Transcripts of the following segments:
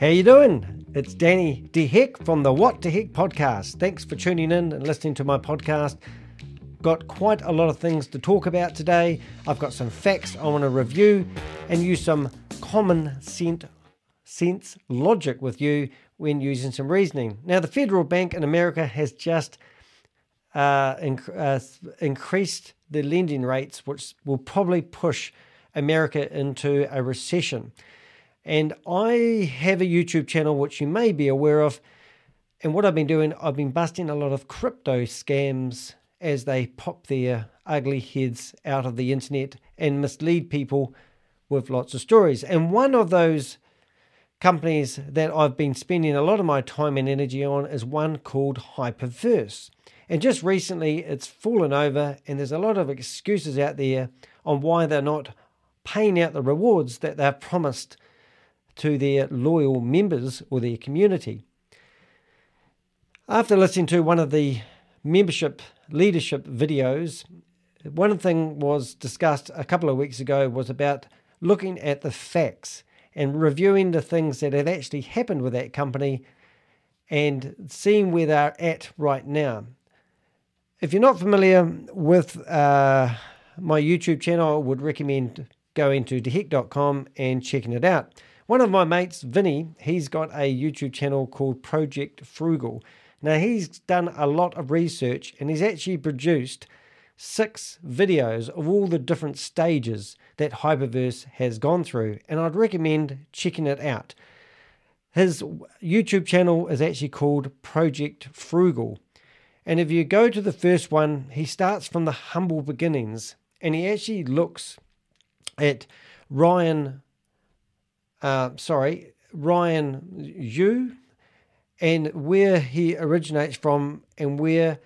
How you doing? It's Danny de Hek from the What De Hek podcast. Thanks for tuning in and listening to my podcast. Got quite a lot of things to talk about today. I've got some facts I want to review and use some common sense logic with you when using some reasoning. Now, the Federal Bank in America has just uh, inc- uh, increased the lending rates, which will probably push America into a recession. And I have a YouTube channel which you may be aware of. And what I've been doing, I've been busting a lot of crypto scams as they pop their ugly heads out of the internet and mislead people with lots of stories. And one of those companies that I've been spending a lot of my time and energy on is one called Hyperverse. And just recently it's fallen over, and there's a lot of excuses out there on why they're not paying out the rewards that they've promised to their loyal members or their community. After listening to one of the membership leadership videos, one thing was discussed a couple of weeks ago was about looking at the facts and reviewing the things that have actually happened with that company and seeing where they're at right now. If you're not familiar with uh, my YouTube channel, I would recommend going to dehek.com and checking it out. One of my mates, Vinny, he's got a YouTube channel called Project Frugal. Now, he's done a lot of research and he's actually produced six videos of all the different stages that Hyperverse has gone through, and I'd recommend checking it out. His YouTube channel is actually called Project Frugal. And if you go to the first one, he starts from the humble beginnings and he actually looks at Ryan, uh, sorry, Ryan Xu, and where he originates from and where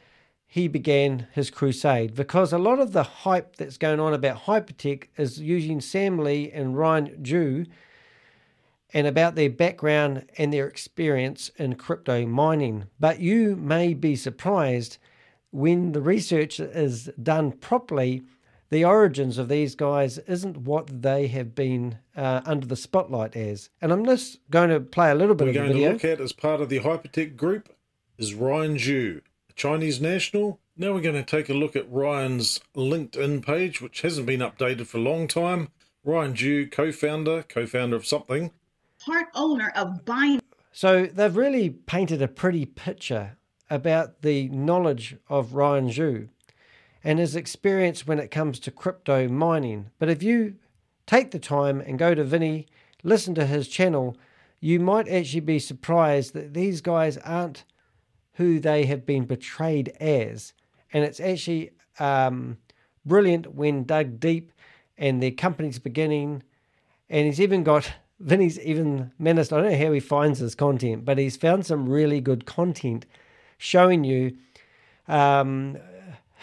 he began his crusade. Because a lot of the hype that's going on about hypertech is using Sam Lee and Ryan Xu and about their background and their experience in crypto mining. But you may be surprised when the research is done properly the origins of these guys isn't what they have been uh, under the spotlight as. And I'm just going to play a little bit We're of the going to look at as part of the Hypertech group is Ryan Xu, a Chinese national. Now we're going to take a look at Ryan's LinkedIn page, which hasn't been updated for a long time. Ryan Xu, co-founder, co-founder of something. Part owner of Binance. So they've really painted a pretty picture about the knowledge of Ryan Xu and his experience when it comes to crypto mining. But if you take the time and go to Vinny, listen to his channel, you might actually be surprised that these guys aren't who they have been portrayed as. And it's actually um, brilliant when dug deep and their company's beginning. And he's even got, Vinny's even managed, I don't know how he finds his content, but he's found some really good content showing you um,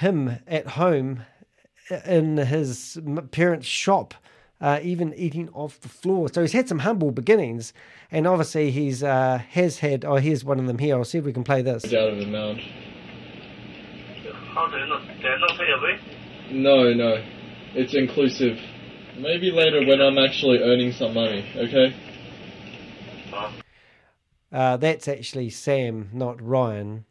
him at home in his parents' shop, uh, even eating off the floor. So he's had some humble beginnings, and obviously he's uh, has had. Oh, here's one of them here. I'll see if we can play this. out of the mount. How do you know? They're not pay? No, no. It's inclusive. Maybe later when I'm actually earning some money, okay? Uh, that's actually Sam, not Ryan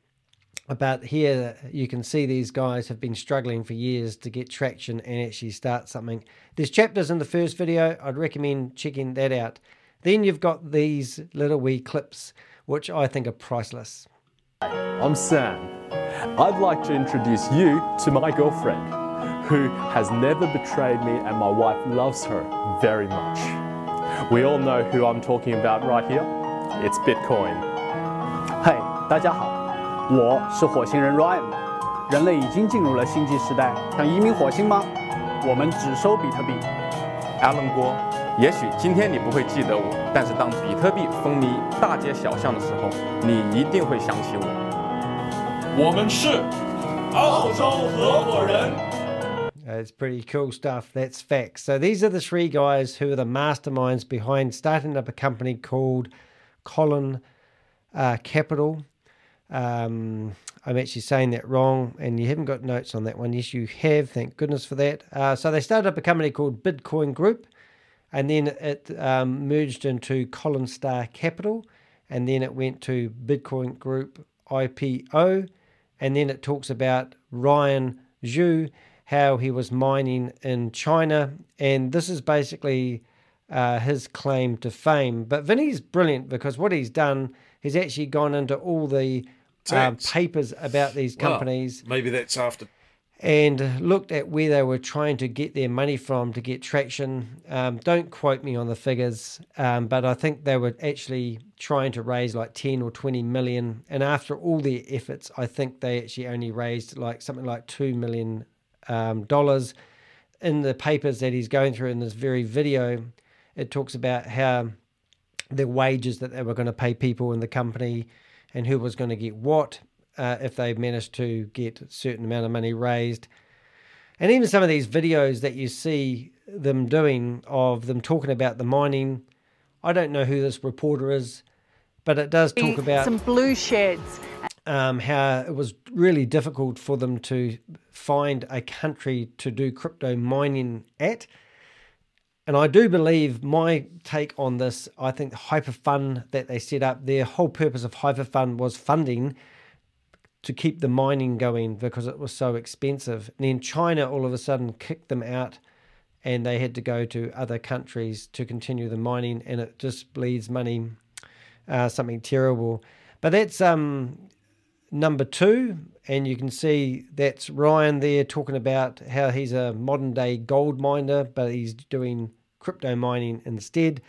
But here you can see these guys have been struggling for years to get traction and actually start something. There's chapters in the first video. I'd recommend checking that out. Then you've got these little wee clips, which I think are priceless. I'm Sam. I'd like to introduce you to my girlfriend, who has never betrayed me, and my wife loves her very much. We all know who I'm talking about right here. It's Bitcoin. 嘿，大家好， 我是火星人 Ryan。人类已经进入了星际时代，想移民火星吗？我们只收比特币。 Alan 郭，也许今天你不会记得我，但是当比特币风靡大街小巷的时候，你一定会想起我。我们是澳洲合伙人。 It's pretty cool stuff. That's facts. So these are the three guys who are the masterminds behind starting up a company called Colin uh, Capital. Um, I'm actually saying that wrong, and you haven't got notes on that one. Yes, you have. Thank goodness for that. Uh, so they started up a company called Bitcoin Group. and then it um, merged into Collinstar Capital, and then it went to Bitcoin Group IPO, and then it talks about Ryan Zhu, how he was mining in China, and this is basically uh, his claim to fame. But Vinny's brilliant because what he's done, he's actually gone into all the um, papers about these companies. Well, maybe that's after and looked at where they were trying to get their money from to get traction. Um, don't quote me on the figures, um, but I think they were actually trying to raise like 10 or 20 million. And after all their efforts, I think they actually only raised like something like 2 million. Um, dollars. In the papers that he's going through in this very video, it talks about how the wages that they were going to pay people in the company and who was going to get what uh, if they managed to get a certain amount of money raised. And even some of these videos that you see them doing of them talking about the mining, I don't know who this reporter is, but it does talk about some blue sheds. Um, how it was really difficult for them to find a country to do crypto mining at. And I do believe my take on this, I think Hyperfund that they set up, their whole purpose of Hyperfund was funding to keep the mining going because it was so expensive. And then China all of a sudden kicked them out and they had to go to other countries to continue the mining and it just bleeds money, uh, something terrible. But that's um, number two. And you can see that's Ryan there talking about how he's a modern day gold miner, but he's doing crypto mining instead.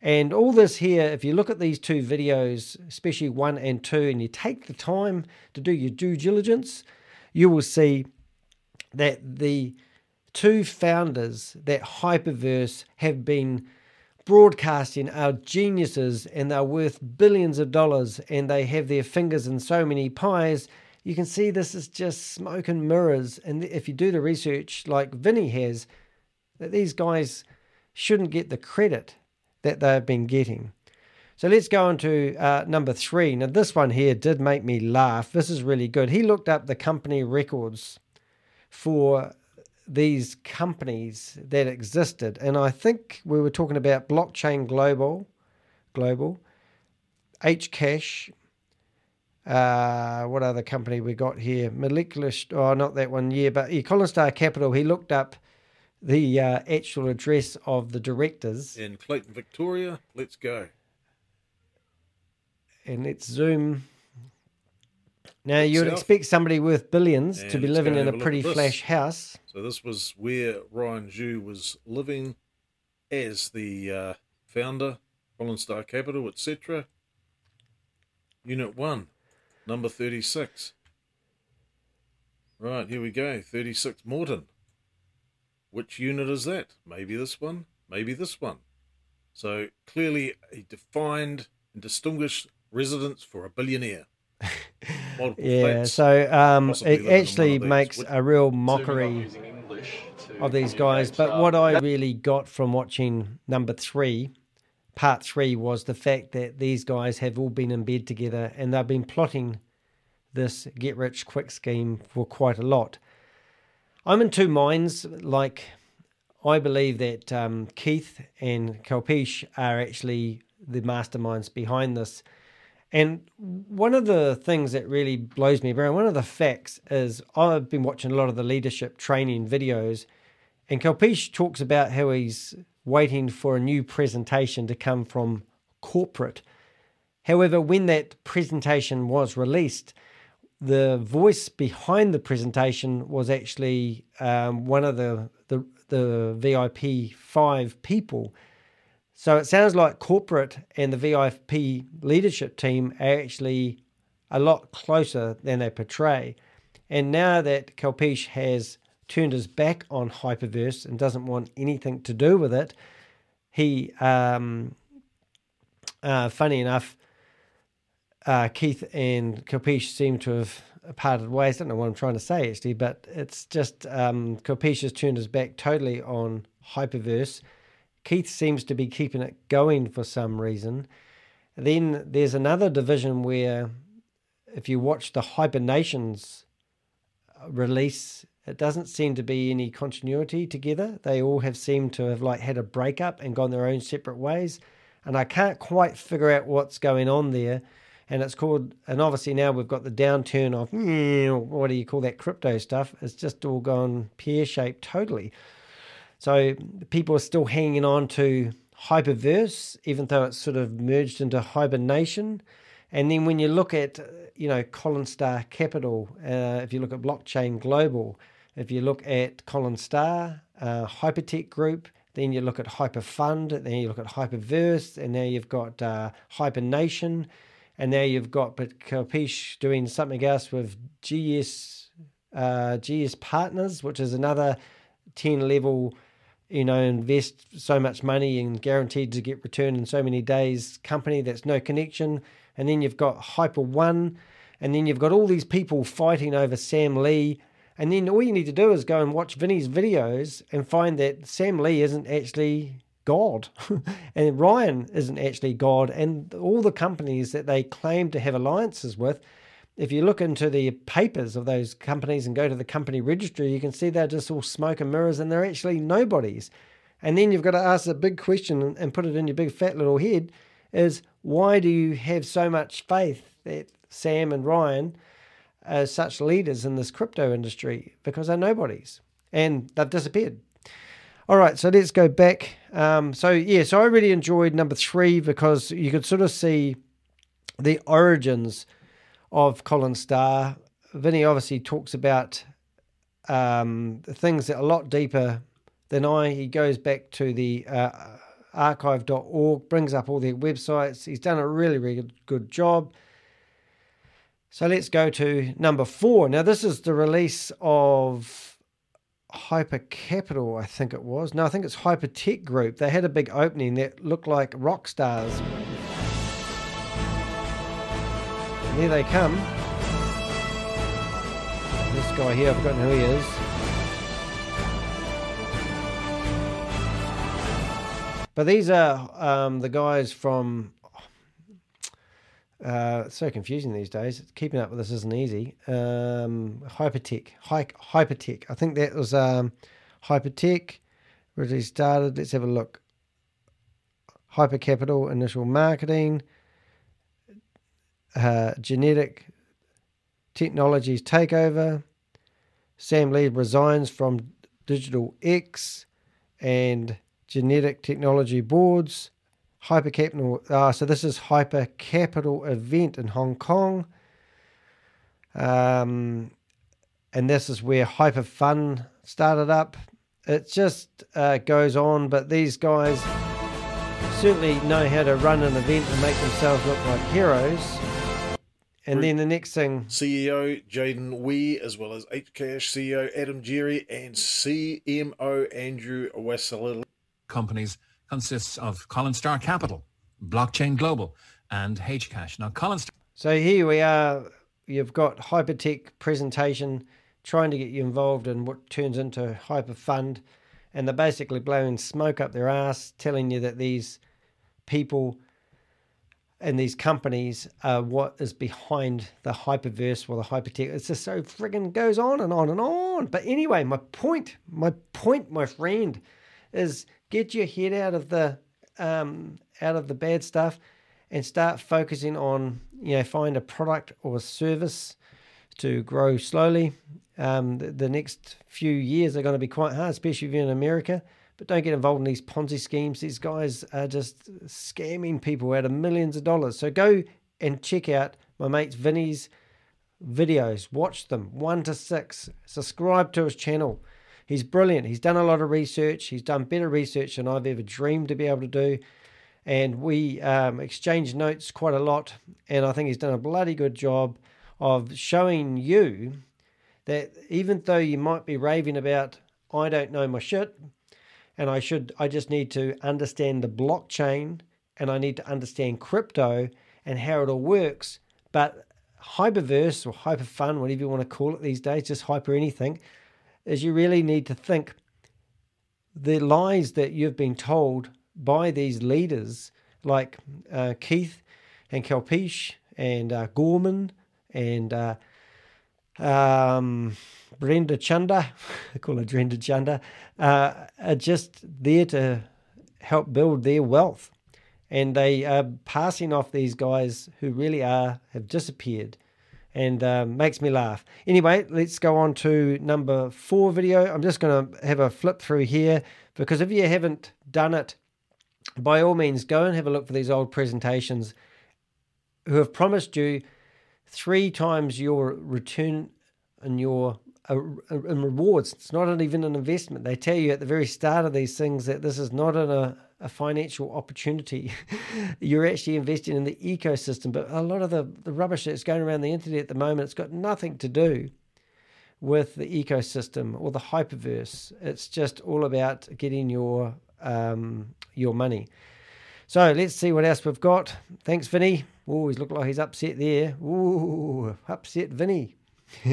And all this here, if you look at these two videos, especially one and two, and you take the time to do your due diligence, you will see that the two founders that Hyperverse have been broadcasting are geniuses and they're worth billions of dollars and they have their fingers in so many pies. You can see this is just smoke and mirrors. And if you do the research like Vinny has, that these guys shouldn't get the credit that they've been getting. So let's go on to uh, number three. Now, this one here did make me laugh. This is really good. He looked up the company records for these companies that existed, and I think we were talking about Blockchain Global, Global, Hcash. Uh, what other company we got here? Molecular, oh, not that one, yeah, but yeah, Collinstar Capital. He looked up the uh, actual address of the directors. In Clayton, Victoria. Let's go. And let's zoom. Now, you'd South. expect somebody worth billions and to be living in a pretty flash house. So, this was where Ryan Xu was living as the uh, founder, Collinstar Capital, etc. Unit 1, number 36. Right, here we go. 36 Morton. Which unit is that? Maybe this one, maybe this one. So clearly a defined and distinguished residence for a billionaire. yeah, flats, so um, it actually makes a real mockery of these guys. But what I really got from watching number three, part three, was the fact that these guys have all been in bed together and they've been plotting this get rich quick scheme for quite a lot. I'm in two minds. Like, I believe that um, Keith and Kalpesh are actually the masterminds behind this. And one of the things that really blows me away, one of the facts is I've been watching a lot of the leadership training videos, and Kalpesh talks about how he's waiting for a new presentation to come from corporate. However, when that presentation was released, the voice behind the presentation was actually um, one of the, the the VIP five people. So it sounds like corporate and the VIP leadership team are actually a lot closer than they portray. And now that Kalpesh has turned his back on Hyperverse and doesn't want anything to do with it, he, um, uh, funny enough, uh, Keith and Kalpesh seem to have parted ways. I don't know what I'm trying to say actually, but it's just um, Kalpesh has turned his back totally on Hyperverse. Keith seems to be keeping it going for some reason. Then there's another division where, if you watch the Hyper Nations release It doesn't seem to be any continuity together. They all have seemed to have like had a breakup and gone their own separate ways. And I can't quite figure out what's going on there. And it's called, and obviously now we've got the downturn of what do you call that crypto stuff? It's just all gone pear shaped totally. So people are still hanging on to Hyperverse, even though it's sort of merged into hibernation. And then when you look at, you know, Collinstar Capital, uh, if you look at Blockchain Global, if you look at Collinstar, uh, Hypertech Group, then you look at Hyperfund, then you look at Hyperverse, and now you've got uh, Hyper Nation, and now you've got but Kalpesh doing something else with GS uh, GS Partners, which is another 10 level you know, invest so much money and guaranteed to get return in so many days company that's no connection. And then you've got Hyper One, and then you've got all these people fighting over Sam Lee. And then all you need to do is go and watch Vinny's videos and find that Sam Lee isn't actually God, and Ryan isn't actually God, and all the companies that they claim to have alliances with if you look into the papers of those companies and go to the company registry, you can see they're just all smoke and mirrors and they're actually nobodies. And then you've got to ask a big question and put it in your big fat little head is why do you have so much faith that Sam and Ryan are such leaders in this crypto industry? Because they're nobodies and they've disappeared. All right, so let's go back. Um, so, yeah, so I really enjoyed number three because you could sort of see the origins of Collinstar. Vinny obviously talks about um, things that are a lot deeper than I. He goes back to the uh, archive.org, brings up all their websites. He's done a really, really good job. So let's go to number four. Now, this is the release of Hyper Capital, I think it was. No, I think it's Hyper Tech Group. They had a big opening that looked like rock stars And here they come. This guy here, I've forgotten who he is. But these are um, the guys from. Uh, so confusing these days. Keeping up with this isn't easy. Um, Hypertech, Hy- Hypertech. I think that was um, Hypertech. Where he started? Let's have a look. Hyper Capital initial marketing uh, genetic technologies takeover. Sam Lee resigns from DigitalX and Genetic Technology Boards. Hyper Capital. Uh, so this is Hyper Capital event in Hong Kong. Um, and this is where Hyper Fund started up. It just uh, goes on, but these guys certainly know how to run an event and make themselves look like heroes. And then the next thing CEO Jaden Wee, as well as Hcash CEO Adam Jerry and CMO Andrew Wassilil. Companies consists of Collinstar Capital, Blockchain Global, and Hcash. Now, Collinstar. So here we are. You've got Hypertech presentation trying to get you involved in what turns into Hyper Fund, and they're basically blowing smoke up their ass, telling you that these people and these companies are what is behind the hyperverse or the hypertech. It's just so friggin' goes on and on and on. But anyway, my point, my point, my friend, is get your head out of the um, out of the bad stuff and start focusing on you know find a product or a service to grow slowly. Um, the, the next few years are going to be quite hard, especially if you're in America but don't get involved in these Ponzi schemes. These guys are just scamming people out of millions of dollars. So go and check out my mate Vinny's videos. Watch them, one to six. Subscribe to his channel. He's brilliant. He's done a lot of research. He's done better research than I've ever dreamed to be able to do. And we um, exchange notes quite a lot. And I think he's done a bloody good job of showing you that even though you might be raving about, I don't know my shit, and I should I just need to understand the blockchain and I need to understand crypto and how it all works. But hyperverse or hyper fund, whatever you want to call it these days, just hyper anything, is you really need to think the lies that you've been told by these leaders like uh, Keith and Kalpesh and uh, Gorman and uh, um, Brenda Chanda, I call her Brenda Chanda, uh, are just there to help build their wealth. And they are passing off these guys who really are, have disappeared and um, makes me laugh. Anyway, let's go on to number four video. I'm just going to have a flip through here because if you haven't done it, by all means, go and have a look for these old presentations who have promised you three times your return and your uh, in rewards. It's not even an investment. They tell you at the very start of these things that this is not an, a, a financial opportunity. You're actually investing in the ecosystem. But a lot of the, the rubbish that's going around the internet at the moment, it's got nothing to do with the ecosystem or the hyperverse. It's just all about getting your um, your money. So let's see what else we've got. Thanks, Vinny. Oh, he's looking like he's upset there. Ooh, upset Vinny.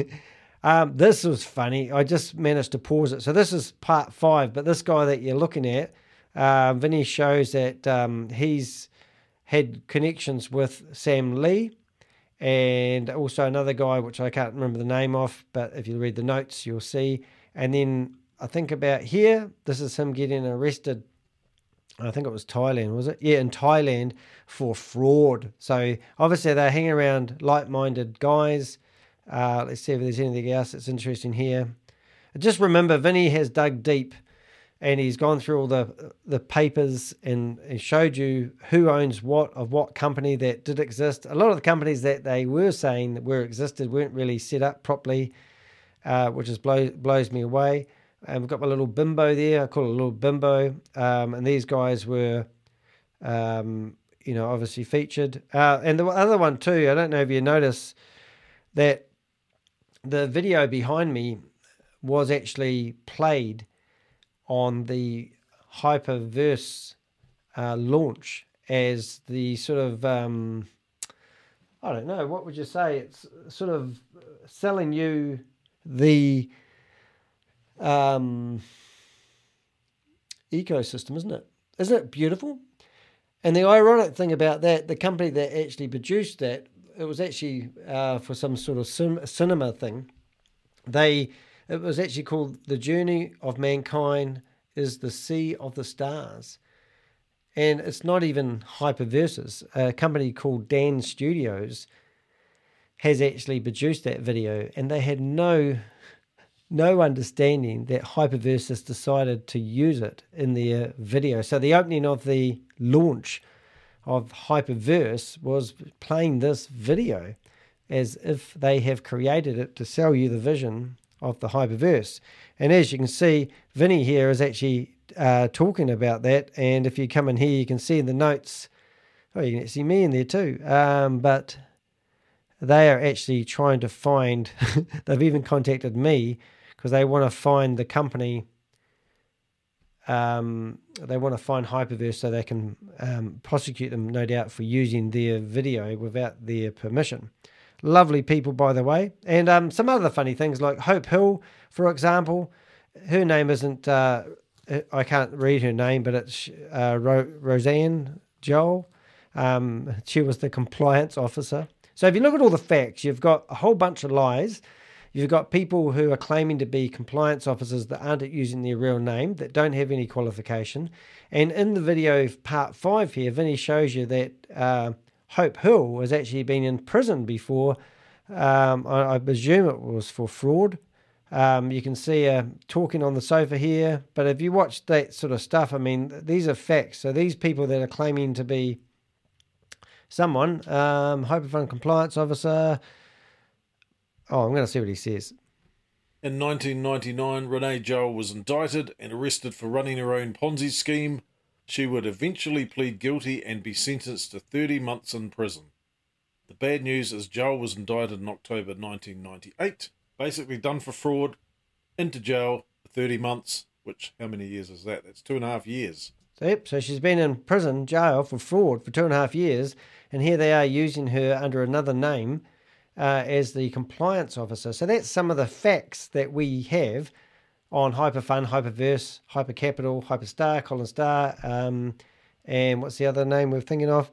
um, this was funny. I just managed to pause it. So this is part five, but this guy that you're looking at uh, Vinny shows that um, he's had connections with Sam Lee and also another guy, which I can't remember the name of, but if you read the notes, you'll see. And then I think about here, this is him getting arrested. I think it was Thailand, was it? Yeah, in Thailand for fraud. So obviously they're hanging around like minded guys. Uh, let's see if there's anything else that's interesting here. Just remember, Vinny has dug deep and he's gone through all the the papers and he showed you who owns what of what company that did exist. A lot of the companies that they were saying that were existed weren't really set up properly, uh, which just blow, blows me away. And we've got my little bimbo there. I call it a little bimbo. Um, and these guys were, um, you know, obviously featured. Uh, and the other one too. I don't know if you notice that the video behind me was actually played on the Hyperverse uh, launch as the sort of um, I don't know what would you say? It's sort of selling you the um, ecosystem, isn't it? Isn't it beautiful? And the ironic thing about that, the company that actually produced that, it was actually uh, for some sort of cinema thing. They it was actually called The Journey of Mankind is the Sea of the Stars. And it's not even Hyperverse's. A company called Dan Studios has actually produced that video, and they had no no understanding that Hyperversus decided to use it in their video. So the opening of the launch of Hyperverse was playing this video as if they have created it to sell you the vision of the Hyperverse. And as you can see, Vinny here is actually uh, talking about that. And if you come in here, you can see in the notes, oh, you can see me in there too. Um, but they are actually trying to find, they've even contacted me because they want to find the company. Um, they want to find Hyperverse so they can um, prosecute them, no doubt, for using their video without their permission. Lovely people, by the way. And um, some other funny things like Hope Hill, for example. Her name isn't, uh, I can't read her name, but it's uh, Ro- Roseanne Joel. Um, she was the compliance officer. So if you look at all the facts, you've got a whole bunch of lies. You've got people who are claiming to be compliance officers that aren't using their real name, that don't have any qualification. And in the video part five here, Vinny shows you that uh, Hope Hill has actually been in prison before. Um, I, I, presume it was for fraud. Um, you can see her talking on the sofa here, but if you watch that sort of stuff, I mean, these are facts. So these people that are claiming to be someone, um, Fund compliance officer. Oh, I'm going to see what he says. In 1999, Renee Joel was indicted and arrested for running her own Ponzi scheme she would eventually plead guilty and be sentenced to 30 months in prison. The bad news is Joel was indicted in October 1998, basically done for fraud, into jail for 30 months, which, how many years is that? That's two and a half years. Yep, so she's been in prison, jail for fraud for two and a half years, and here they are using her under another name uh, as the compliance officer. So that's some of the facts that we have on Hyperfund, Hyperverse, Hypercapital, Hyperstar, Collinstar, um, and what's the other name we're thinking of?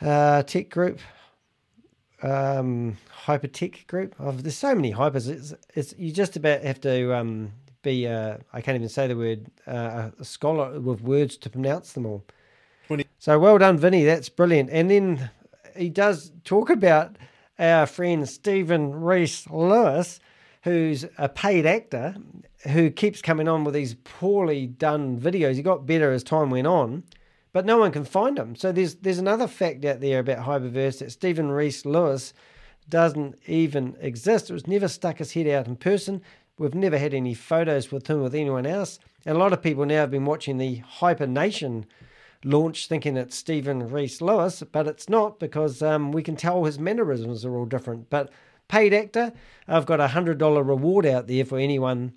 Uh, Tech Group. um, hypertech group. Oh, there's so many hypers. It's, it's you just about have to um, be. Uh, I can't even say the word. Uh, a scholar with words to pronounce them all. 20. So well done, Vinny. That's brilliant. And then he does talk about our friend Steven Reece Lewis, who's a paid actor who keeps coming on with these poorly done videos. He got better as time went on, but no one can find him. So there's there's another fact out there about Hyperverse that Steven Reece Lewis doesn't even exist. It was never stuck his head out in person. We've never had any photos with him with anyone else. And a lot of people now have been watching the Hyper Nation launch thinking it's Steven Reece Lewis, but it's not because um, we can tell his mannerisms are all different. But paid actor, I've got a hundred dollar reward out there for anyone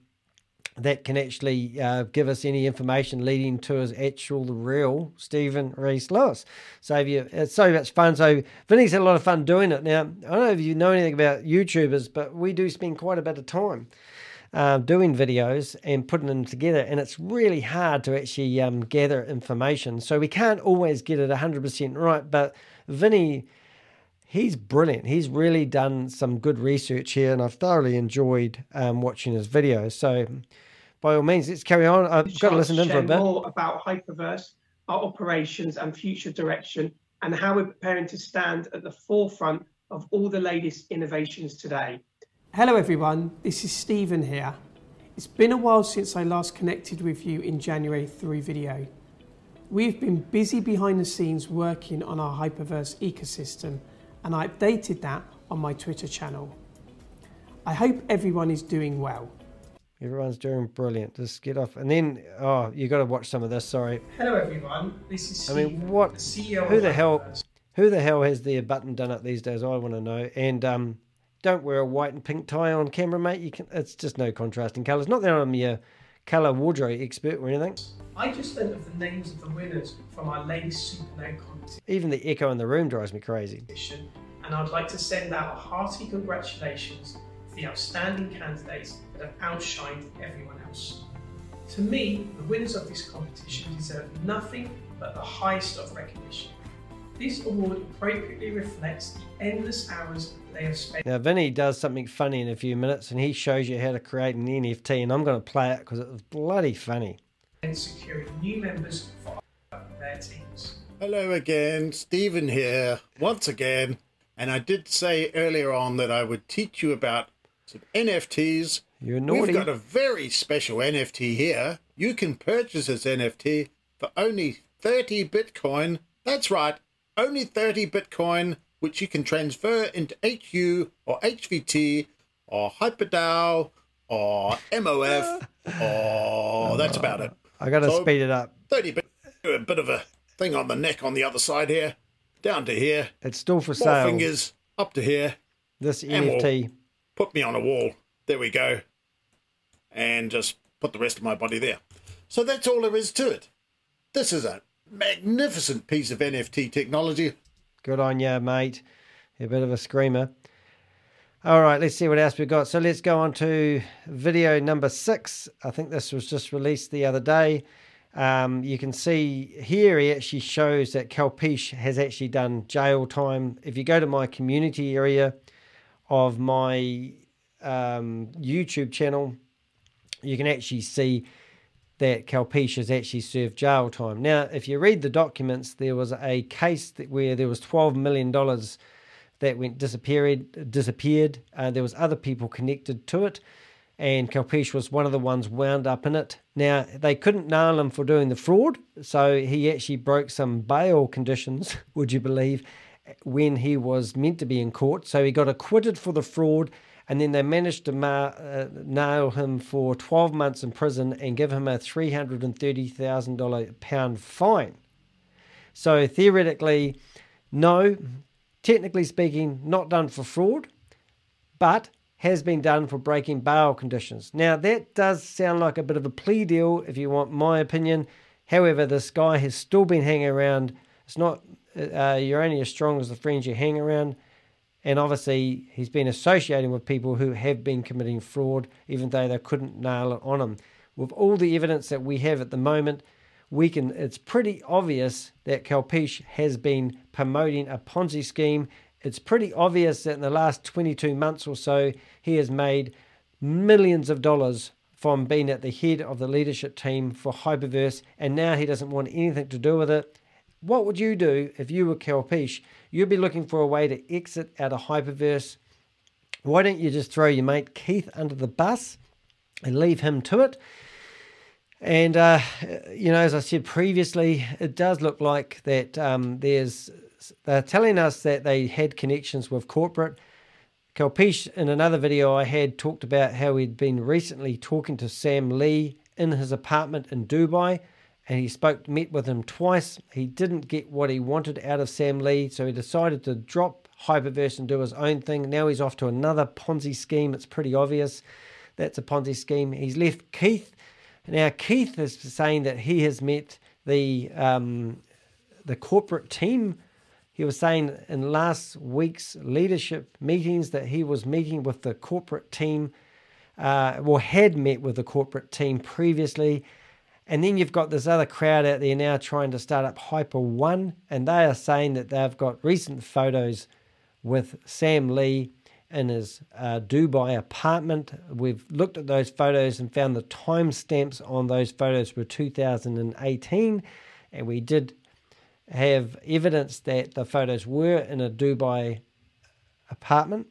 that can actually uh, give us any information leading to his actual real Steven Reece Lewis. So if you, it's so much fun. So Vinny's had a lot of fun doing it. Now I don't know if you know anything about YouTubers, but we do spend quite a bit of time uh, doing videos and putting them together, and it's really hard to actually um, gather information. So we can't always get it 100% right, but Vinny, he's brilliant. He's really done some good research here, and I've thoroughly enjoyed um, watching his videos. So by all means, let's carry on. I've got to listen to him for a bit. More about Hyperverse, our operations and future direction, and how we're preparing to stand at the forefront of all the latest innovations today. Hello everyone, this is Stephen here. It's been a while since I last connected with you in January through video. We've been busy behind the scenes working on our Hyperverse ecosystem and I updated that on my Twitter channel. I hope everyone is doing well. Everyone's doing brilliant. Just get off, and then oh, you got to watch some of this. Sorry. Hello everyone, this is I mean, what? the CEO Who the hell? Who the hell has their button done up these days? I want to know. And um, don't wear a white and pink tie on camera, mate. You can. It's just no contrasting colours. Not that I'm your colour wardrobe expert or anything. I just learned of the names of the winners from our latest Supernode competition. Even the echo in the room drives me crazy. and I'd like to send out a hearty congratulations to the outstanding candidates that have outshined everyone else. To me, the winners of this competition deserve nothing but the highest of recognition. This award appropriately reflects the endless hours they have spent Now, Vinny does something funny in a few minutes, and he shows you how to create an NFT, and I'm going to play it because it was bloody funny. Securing new members for their teams. Hello again, Stephen here, once again. And I did say earlier on that I would teach you about some NFTs. You're naughty. We've got a very special NFT here. You can purchase this NFT for only 30 Bitcoin. That's right, only 30 Bitcoin, which you can transfer into HU or HVT or HyperDAO or MOF or that's about it. I got to So- speed it up. 30 bit, a bit of a thing on the neck on the other side here, down to here. It's still for More sale. fingers up to here. This And we'll NFT. Put me on a wall. There we go. And just put the rest of my body there. So that's all there is to it. This is a magnificent piece of NFT technology. Good on you, mate. You're a bit of a screamer. All right, let's see what else we've got. So let's go on to video number six. I think this was just released the other day. Um, you can see here he actually shows that Kalpesh has actually done jail time. If you go to my community area of my um, YouTube channel, you can actually see that Kalpesh has actually served jail time. Now, if you read the documents, there was a case where there was twelve million dollars that went disappeared. Disappeared. Uh, there was other people connected to it, and Kalpesh was one of the ones wound up in it. Now they couldn't nail him for doing the fraud, so he actually broke some bail conditions. Would you believe? When he was meant to be in court, so he got acquitted for the fraud and then they managed to ma- uh, nail him for 12 months in prison and give him a $330,000 pound fine. So theoretically, no, technically speaking, not done for fraud, but has been done for breaking bail conditions. Now, that does sound like a bit of a plea deal, if you want my opinion. However, this guy has still been hanging around. It's not, uh, you're only as strong as the friends you hang around. And obviously, he's been associating with people who have been committing fraud, even though they couldn't nail it on him. With all the evidence that we have at the moment, we can. It's pretty obvious that Kalpesh has been promoting a Ponzi scheme it's pretty obvious that in the last 22 months or so, he has made millions of dollars from being at the head of the leadership team for Hyperverse, and now he doesn't want anything to do with it. What would you do if you were Kalpesh? You'd be looking for a way to exit out of Hyperverse. Why don't you just throw your mate Keith under the bus and leave him to it? And, uh, you know, as I said previously, it does look like that um, there's, they're telling us that they had connections with corporate. Kalpesh, in another video I had, talked about how he'd been recently talking to Sam Lee in his apartment in Dubai, and he spoke, met with him twice. He didn't get what he wanted out of Sam Lee, so he decided to drop Hyperverse and do his own thing. Now he's off to another Ponzi scheme. It's pretty obvious that's a Ponzi scheme. He's left Keith now, Keith is saying that he has met the um, the corporate team. He was saying in last week's leadership meetings that he was meeting with the corporate team, uh, or had met with the corporate team previously. And then you've got this other crowd out there now trying to start up Hyper One, and they are saying that they've got recent photos with Sam Lee in his uh, Dubai apartment. We've looked at those photos and found the timestamps on those photos were 2018, and we did have evidence that the photos were in a Dubai apartment,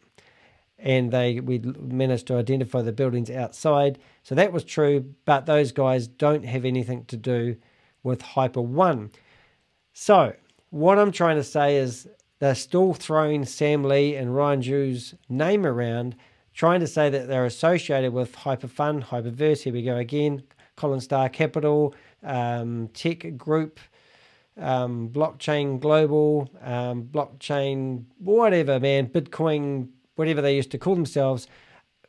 and they we managed to identify the buildings outside. So that was true, but those guys don't have anything to do with Hyper One. So what I'm trying to say is they're still throwing Sam Lee and Ryan Xu's name around, trying to say that they're associated with Hyperfund, Hyperverse. Here we go again. Collinstar Capital, um, Tech Group, um, Blockchain Global, um, Blockchain, whatever, man, Bitcoin, whatever they used to call themselves.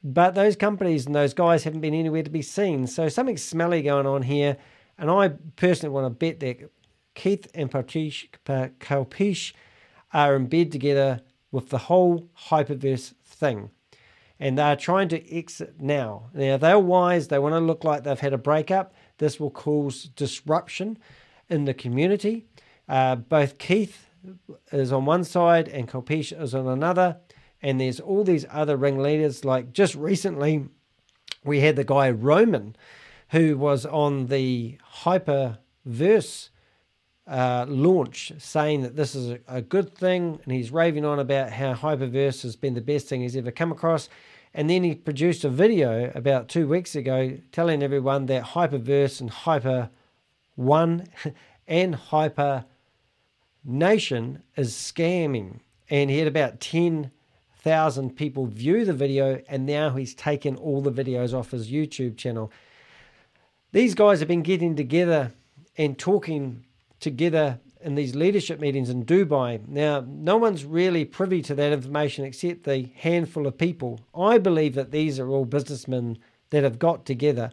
But those companies and those guys haven't been anywhere to be seen. So something's smelly going on here. And I personally want to bet that Keith and Kalpesh are in bed together with the whole hyperverse thing. And they're trying to exit now. Now, they're wise. They want to look like they've had a breakup. This will cause disruption in the community. Uh, both Keith is on one side and Kalpesh is on another. And there's all these other ringleaders. Like just recently, we had the guy Roman, who was on the Hyperverse uh, launch saying that this is a, a, good thing, and he's raving on about how Hyperverse has been the best thing he's ever come across. And then he produced a video about two weeks ago telling everyone that Hyperverse and Hyper One and Hyper Nation is scamming. And he had about 10,000 people view the video, and now he's taken all the videos off his YouTube channel. These guys have been getting together and talking together in these leadership meetings in Dubai. Now, no one's really privy to that information except the handful of people. I believe that these are all businessmen that have got together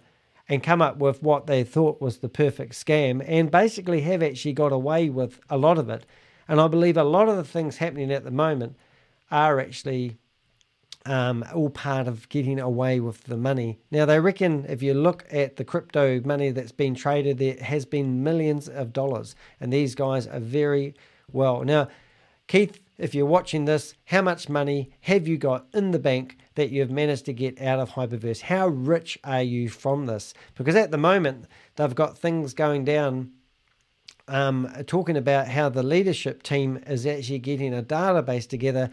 and come up with what they thought was the perfect scam and basically have actually got away with a lot of it. And I believe a lot of the things happening at the moment are actually um, all part of getting away with the money. Now, they reckon if you look at the crypto money that's been traded, there has been millions of dollars, and these guys are very well. Now, Keith, if you're watching this, how much money have you got in the bank that you've managed to get out of Hyperverse? How rich are you from this? Because at the moment, they've got things going down um, talking about how the leadership team is actually getting a database together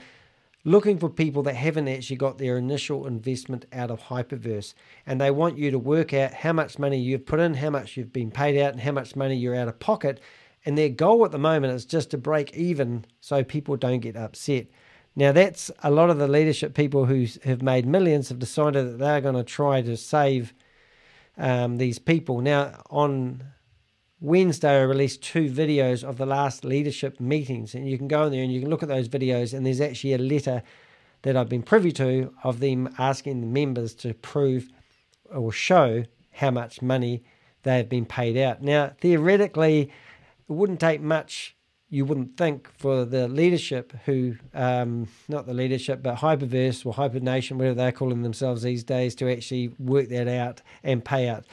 looking for people that haven't actually got their initial investment out of Hyperverse. And they want you to work out how much money you've put in, how much you've been paid out, and how much money you're out of pocket. And their goal at the moment is just to break even so people don't get upset. Now, that's a lot of the leadership people who have made millions have decided that they're going to try to save um, these people. Now, on Wednesday, I released two videos of the last leadership meetings, and you can go in there and you can look at those videos. And there's actually a letter that I've been privy to of them asking the members to prove or show how much money they have been paid out. Now, theoretically, it wouldn't take much, you wouldn't think, for the leadership who, um, not the leadership, but Hyperverse or Hypernation, whatever they're calling themselves these days, to actually work that out and pay out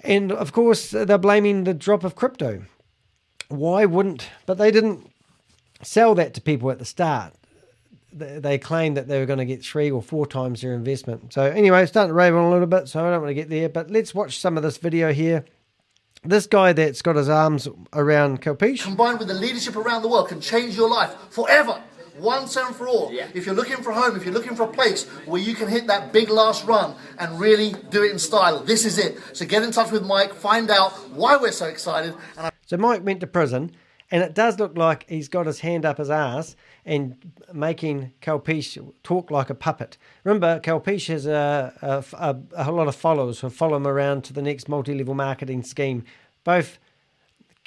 and of course, they're blaming the drop of crypto. Why wouldn't? But they didn't. sell that to people at the start. They claimed that they were going to get three or four times their investment. So anyway, starting to rave on a little bit, so I don't want to get there. But let's watch some of this video here. This guy that's got his arms around Kalpesh. combined with the leadership around the world can change your life forever. Once and for all. If you're looking for a home, if you're looking for a place where you can hit that big last run and really do it in style, this is it. So get in touch with Mike, find out why we're so excited. And I So Mike went to prison, and it does look like he's got his hand up his ass and making Kalpesh talk like a puppet. Remember, Kalpesh has a, a, a, a lot of followers who follow him around to the next multi-level marketing scheme. Both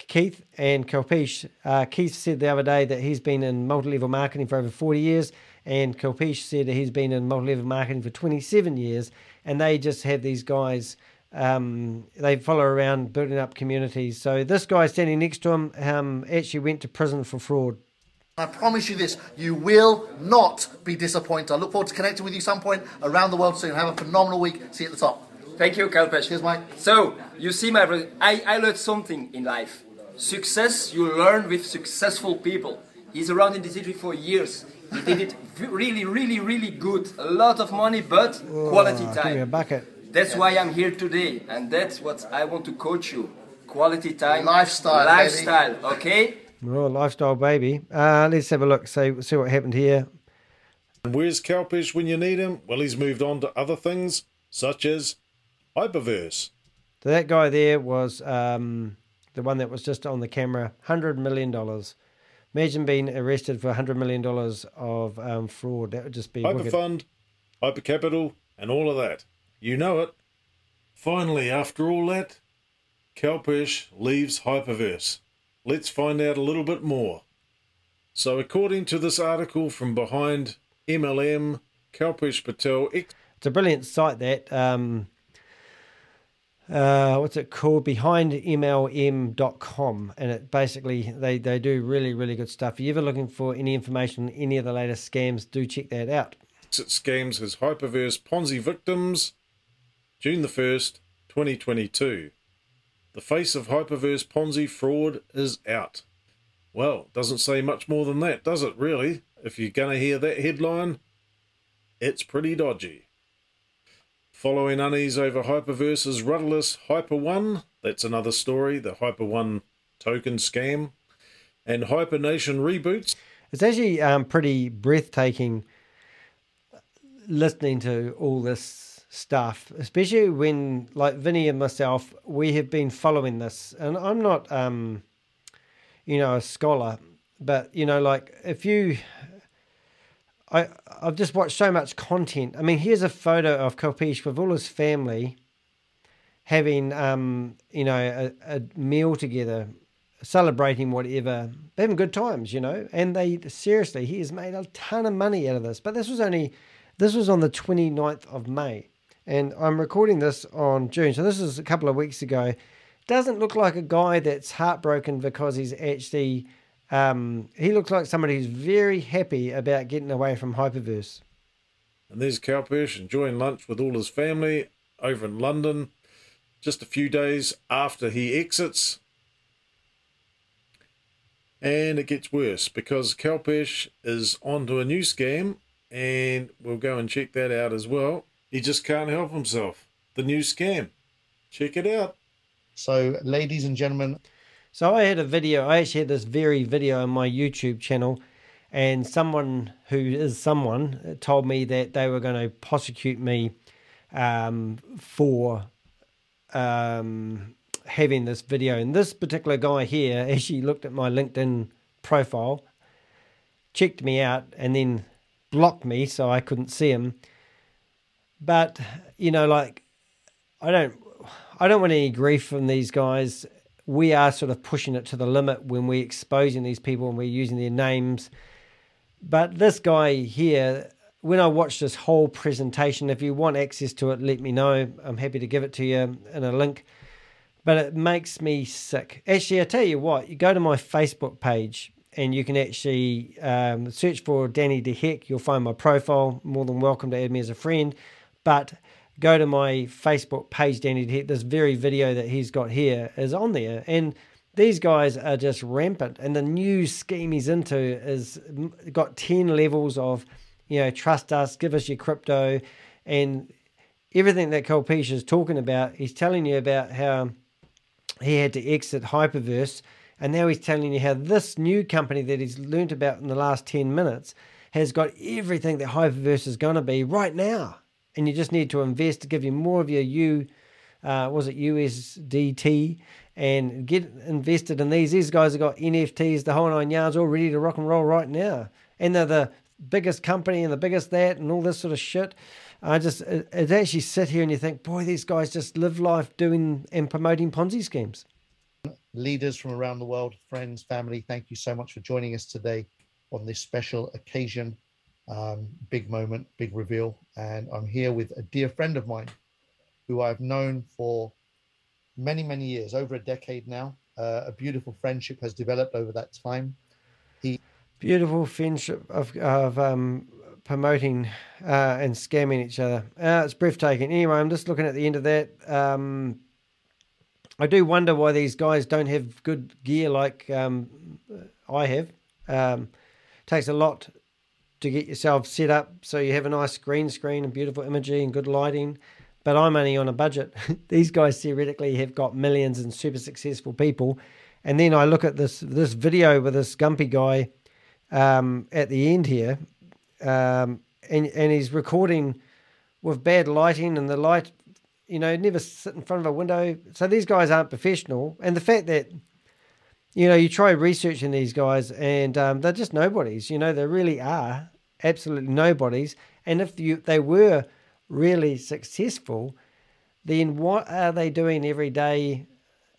Keith and Kalpesh. Uh, Keith said the other day that he's been in multi-level marketing for over 40 years, and Kalpesh said that he's been in multi-level marketing for 27 years, and they just have these guys um, they follow around building up communities. So this guy standing next to him um, actually went to prison for fraud. I promise you this, you will not be disappointed. I look forward to connecting with you some point around the world soon. Have a phenomenal week. See you at the top. Thank you, Kalpesh. Cheers, Mike. So, you see, my brother, I, I learned something in life. Success you learn with successful people. He's around in this industry for years. He did it really, really, really good. A lot of money, but quality Oh, Give me a time. That's why I'm here today, and that's what I want to coach you. Quality time, Lifestyle, baby. lifestyle. Okay. Oh, lifestyle baby. Uh, let's have a look. See, see what happened here. And where's Kalpesh when you need him? Well, he's moved on to other things, such as Hyperverse. So that guy there was um, the one that was just on the camera. Hundred million dollars. Imagine being arrested for hundred million dollars of um, fraud. That would just be wicked. Hyperfund, Hypercapital, and all of that. You know it. Finally, after all that, Kalpesh leaves Hyperverse. Let's find out a little bit more. So, according to this article from behind MLM, Kalpesh Patel ex- It's a brilliant site that. Um, uh, what's it called? BehindMLM.com. And it basically, they, they do really, really good stuff. If you're ever looking for any information on any of the latest scams, do check that out. exit scams his Hyperverse Ponzi victims June the 1st, 2022. The face of Hyperverse Ponzi fraud is out. Well, doesn't say much more than that, does it, really? If you're to hear that headline, it's pretty dodgy. Following unease over Hyperverse's rudderless Hyper One, that's another story, the Hyper One token scam, and Hypernation reboots. It's actually um, pretty breathtaking listening to all this stuff, especially when, like Vinny and myself, we have been following this. And I'm not, um, you know, a scholar, but, you know, like if you. I, I've just watched so much content. I mean, here's a photo of Kalpesh with all his family having, um, you know, a, a meal together, celebrating whatever, having good times, you know. And they seriously, he has made a ton of money out of this. But this was only, this was on the 29th of May, and I'm recording this on June. So this is a couple of weeks ago. Doesn't look like a guy that's heartbroken because he's actually. Um, he looks like somebody who's very happy about getting away from Hyperverse. And there's Kalpesh enjoying lunch with all his family over in London just a few days after he exits. And it gets worse because Kalpesh is onto a new scam, and we'll go and check that out as well. He just can't help himself. The new scam. Check it out. So, ladies and gentlemen, So I had a video. I actually had this very video on my YouTube channel, and someone who is someone told me that they were going to prosecute me um, for um, having this video. And this particular guy here actually looked at my LinkedIn profile, checked me out, and then blocked me so I couldn't see him. But you know, like I don't, I don't want any grief from these guys. We are sort of pushing it to the limit when we're exposing these people and we're using their names. But this guy here, when I watched this whole presentation, if you want access to it, let me know. I'm happy to give it to you in a link. But it makes me sick. Actually, I tell you what, you go to my Facebook page and you can actually um, search for Danny de Hek. You'll find my profile. More than welcome to add me as a friend. But go to my Facebook page, Danny de Hek. This very video that he's got here is on there. And These guys are just rampant, and the new scheme he's into is got ten levels of, you know, trust us, give us your crypto, and everything that Kalpesh is talking about. He's telling you about how he had to exit Hyperverse, and now he's telling you how this new company that he's learnt about in the last ten minutes has got everything that Hyperverse is going to be right now, and you just need to invest to give you more of your U, uh, was it USDT, and get invested in these. These guys have got NFTs, the whole nine yards, all ready to rock and roll right now, and they're the biggest company and the biggest that and all this sort of shit. I just it, it actually sit here and you think, boy, these guys just live life doing and promoting Ponzi schemes. Leaders from around the world, friends, family, thank you so much for joining us today on this special occasion. Um, big moment, big reveal. And I'm here with a dear friend of mine who I've known for many, many years, over a decade now. Uh, a beautiful friendship has developed over that time. He beautiful friendship of, of um, promoting uh, and scamming each other. Uh, it's breathtaking. Anyway, I'm just looking at the end of that. Um, I do wonder why these guys don't have good gear like um, I have. Um, takes a lot to get yourself set up so you have a nice green screen and beautiful imagery and good lighting. But I'm only on a budget. These guys theoretically have got millions and super successful people. And then I look at this this video with this Gumpy guy um, at the end here, um, and and he's recording with bad lighting and the light, you know, never sit in front of a window. So these guys aren't professional. And the fact that you know, you try researching these guys and um, they're just nobodies. You know, they really are absolutely nobodies. And if you they were really successful, then what are they doing every day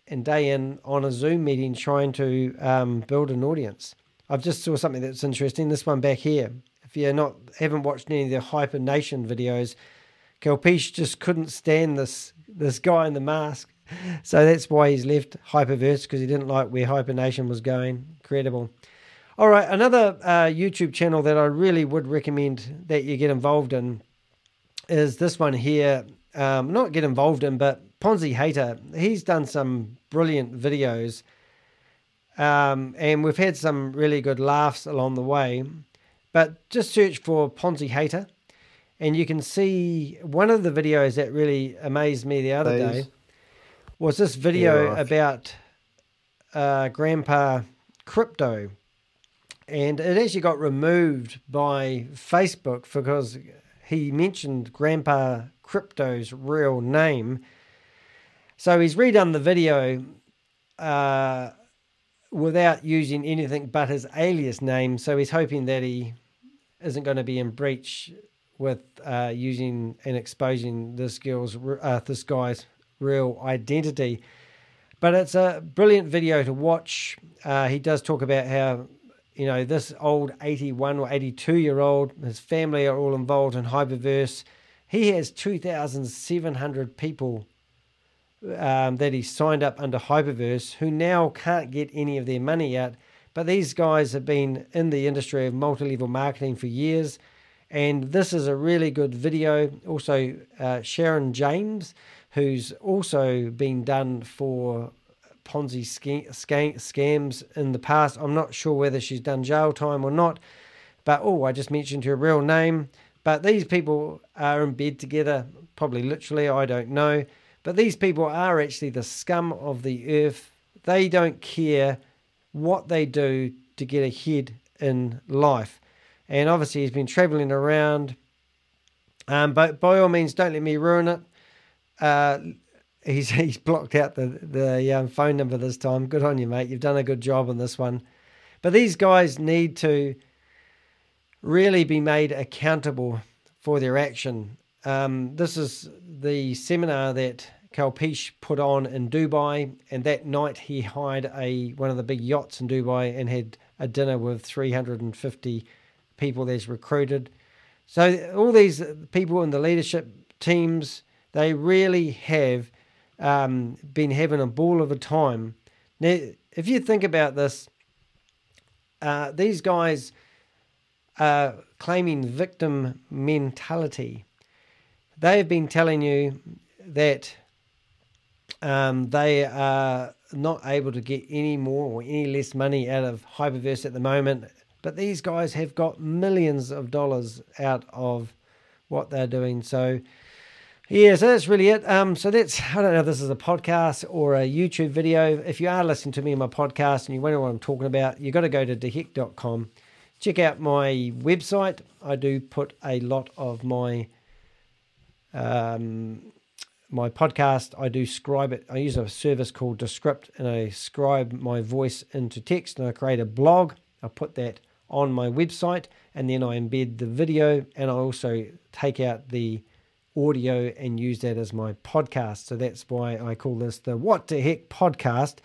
and day in on a Zoom meeting trying to um, build an audience? I've just saw something that's interesting. This one back here. If you're not haven't watched any of the Hyper Nation videos, Kalpesh just couldn't stand this this guy in the mask so that's why he's left Hyperverse because he didn't like where Hypernation was going. Incredible. All right, another uh, YouTube channel that I really would recommend that you get involved in is this one here. Um, not get involved in, but Ponzi Hater. He's done some brilliant videos, um, and we've had some really good laughs along the way. But just search for Ponzi Hater, and you can see one of the videos that really amazed me the other day was this video yeah, about uh, Grandpa Crypto. And it actually got removed by Facebook because he mentioned Grandpa Crypto's real name. So he's redone the video uh, without using anything but his alias name. So he's hoping that he isn't going to be in breach with uh, using and exposing this girl's, uh, this guy's real identity. But it's a brilliant video to watch. Uh, he does talk about how, you know, this old 81 or 82 year old, his family are all involved in Hyperverse. He has 2,700 people um, that he signed up under Hyperverse who now can't get any of their money out. But these guys have been in the industry of multi level marketing for years. And this is a really good video. Also, uh, Sharon James who's also been done for Ponzi scams in the past. I'm not sure whether she's done jail time or not, but oh, I just mentioned her real name. But these people are in bed together, probably literally, I don't know. But these people are actually the scum of the earth. They don't care what they do to get ahead in life. And obviously, he's been traveling around. Um, but by all means, don't let me ruin it. Uh, he's he's blocked out the the um, phone number this time. Good on you, mate. You've done a good job on this one. But these guys need to really be made accountable for their action. Um, this is the seminar that Kalpesh put on in Dubai, and that night he hired a one of the big yachts in Dubai and had a dinner with 350 people that's recruited. So all these people in the leadership teams they really have um, been having a ball of a time. Now, if you think about this, uh, these guys are claiming victim mentality. They have been telling you that Um, they are not able to get any more or any less money out of Hyperverse at the moment, but these guys have got millions of dollars out of what they're doing. So, yeah, so that's really it. Um, so that's I don't know if this is a podcast or a YouTube video. If you are listening to me in my podcast and you wonder what I'm talking about, you've got to go to dehek.com. Check out my website. I do put a lot of my um, my podcast. I do scribe it. I use a service called Descript, and I scribe my voice into text, and I create a blog. I put that on my website, and then I embed the video, and I also take out the audio and use that as my podcast. So that's why I call this the What De Hek podcast.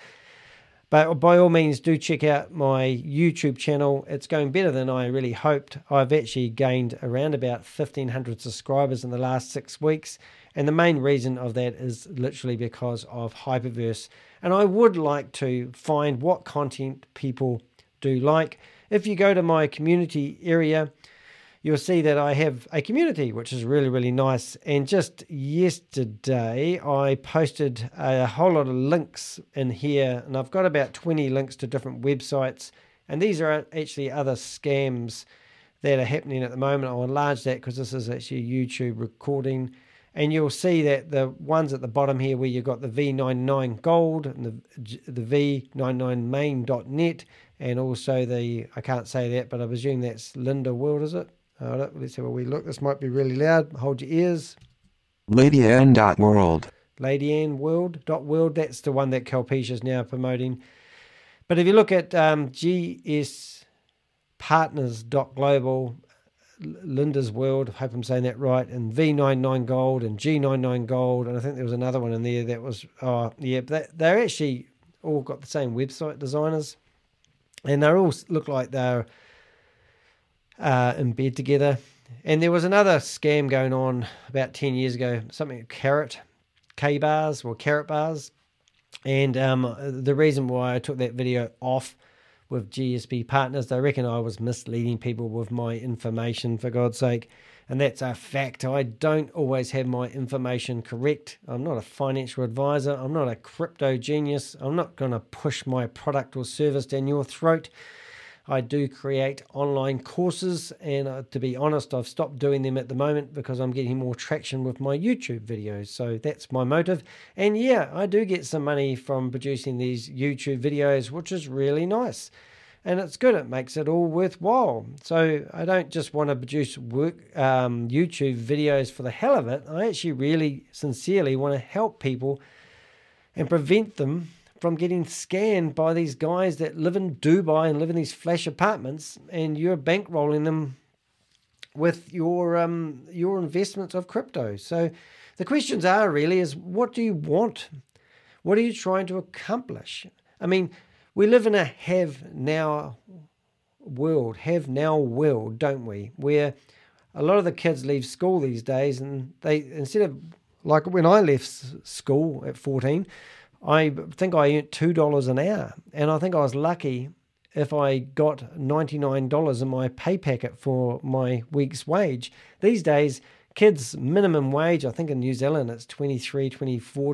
But by all means, do check out my YouTube channel. It's going better than I really hoped. I've actually gained around about 1,500 subscribers in the last six weeks. And the main reason of that is literally because of Hyperverse. And I would like to find what content people do like. If you go to my community area, you'll see that I have a community, which is really, really nice. And just yesterday, I posted a whole lot of links in here, and I've got about 20 links to different websites. And these are actually other scams that are happening at the moment. I'll enlarge that because this is actually a YouTube recording. And you'll see that the ones at the bottom here, where you've got the V99 Gold and the, the V99main.net, and also the, I can't say that, but I presume that's Linda World, is it? Let's have a wee look. This might be really loud. Hold your ears. Lydian.world. world. That's the one that Calpesia is now promoting. But if you look at um, gspartners.global, Linda's World, I hope I'm saying that right, and V99 Gold and G99 Gold, and I think there was another one in there that was, oh, yeah, they, they're actually all got the same website designers, and they all look like they're uh, in bed together. And there was another scam going on about 10 years ago, something carrot, K bars or Karatbars. And um, the reason why I took that video off with GSB partners, they reckon I was misleading people with my information, for God's sake. And that's a fact. I don't always have my information correct. I'm not a financial advisor. I'm not a crypto genius. I'm not going to push my product or service down your throat. I do create online courses, and uh, to be honest, I've stopped doing them at the moment because I'm getting more traction with my YouTube videos. So that's my motive. And yeah, I do get some money from producing these YouTube videos, which is really nice. And it's good, it makes it all worthwhile. So I don't just want to produce work um, YouTube videos for the hell of it. I actually really sincerely want to help people and prevent them from getting scanned by these guys that live in Dubai and live in these flash apartments, and you're bankrolling them with your um, your investments of crypto. So the questions are really is what do you want? What are you trying to accomplish? I mean, we live in a have now world, have now world, don't we? Where a lot of the kids leave school these days and they instead of like when I left school at 14, I think I earned two dollars an hour, and I think I was lucky if I got ninety nine dollars in my pay packet for my week's wage. These days, kids' minimum wage, I think in New Zealand, it's 23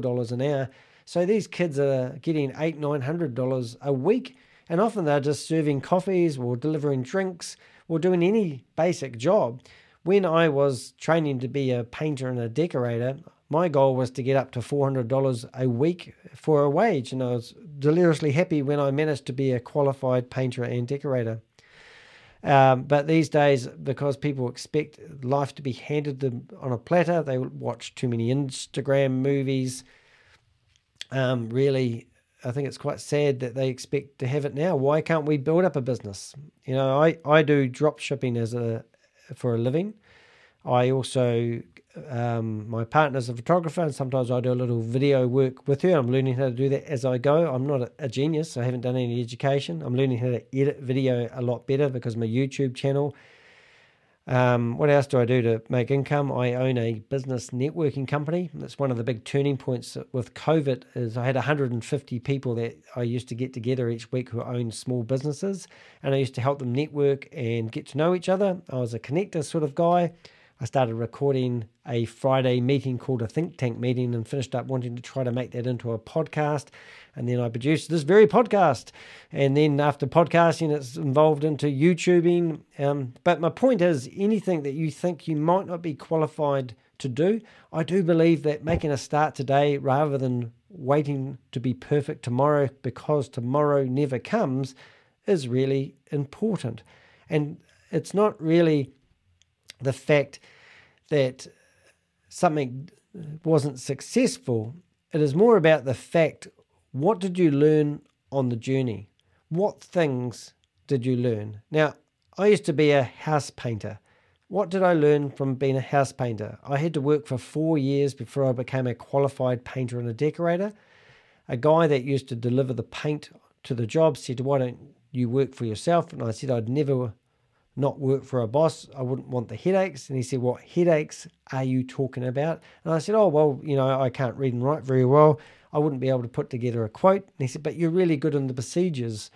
dollars an hour. So these kids are getting eight nine hundred dollars a week, and often they're just serving coffees or delivering drinks or doing any basic job. When I was training to be a painter and a decorator, my goal was to get up to $400 a week for a wage, and I was deliriously happy when I managed to be a qualified painter and decorator. Um, but these days, because people expect life to be handed them on a platter, they watch too many Instagram movies. Um, really, I think it's quite sad that they expect to have it now. Why can't we build up a business? You know, I, I do drop shipping as a for a living. I also um, my partner's a photographer, and sometimes I do a little video work with her. I'm learning how to do that as I go. I'm not a, genius, I haven't done any education. I'm learning how to edit video a lot better because my YouTube channel. Um, what else do I do to make income? I own a business networking company. That's one of the big turning points with COVID. Is I had 150 people that I used to get together each week who owned small businesses, and I used to help them network and get to know each other. I was a connector sort of guy. I started recording a Friday meeting called a think tank meeting and finished up wanting to try to make that into a podcast. And then I produced this very podcast. And then after podcasting, it's involved into YouTubing. Um, but my point is anything that you think you might not be qualified to do, I do believe that making a start today rather than waiting to be perfect tomorrow because tomorrow never comes is really important. And it's not really the fact that something wasn't successful, it is more about the fact what did you learn on the journey? What things did you learn? Now, I used to be a house painter. What did I learn from being a house painter? I had to work for four years before I became a qualified painter and a decorator. A guy that used to deliver the paint to the job said, Why don't you work for yourself? And I said, I'd never not work for a boss. I wouldn't want the headaches. And he said, What headaches are you talking about? And I said, Oh, well, you know, I can't read and write very well. I wouldn't be able to put together a quote. And he said, But you're really good on the procedures.